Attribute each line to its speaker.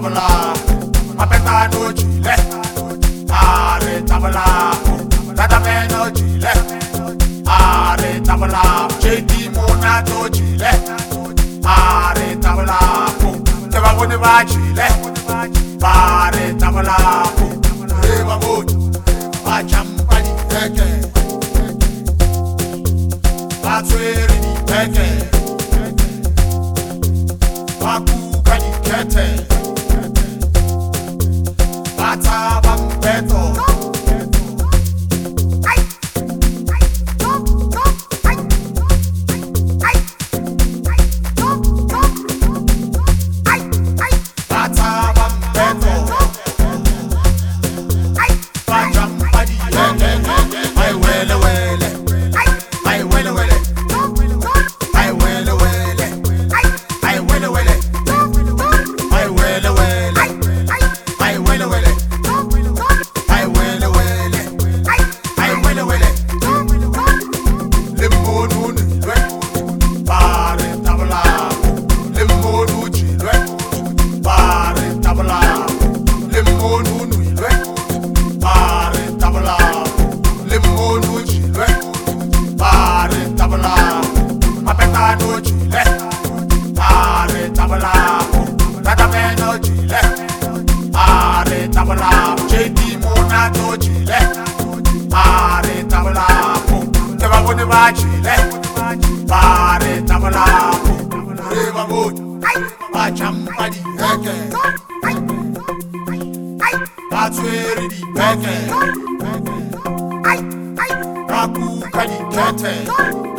Speaker 1: tabla mapeta no chile are tabla tata meno chile are tabla chedi mona to chile are tabla te va bone va chile pare tabla re va bot va champani teke va tsweri di teke Thank you. matter. tabla chedi mona tojile are tabla po te ba bone ba chile are tabla po re ba bo ba champa di heke ba tswere di heke ba ku ka di kete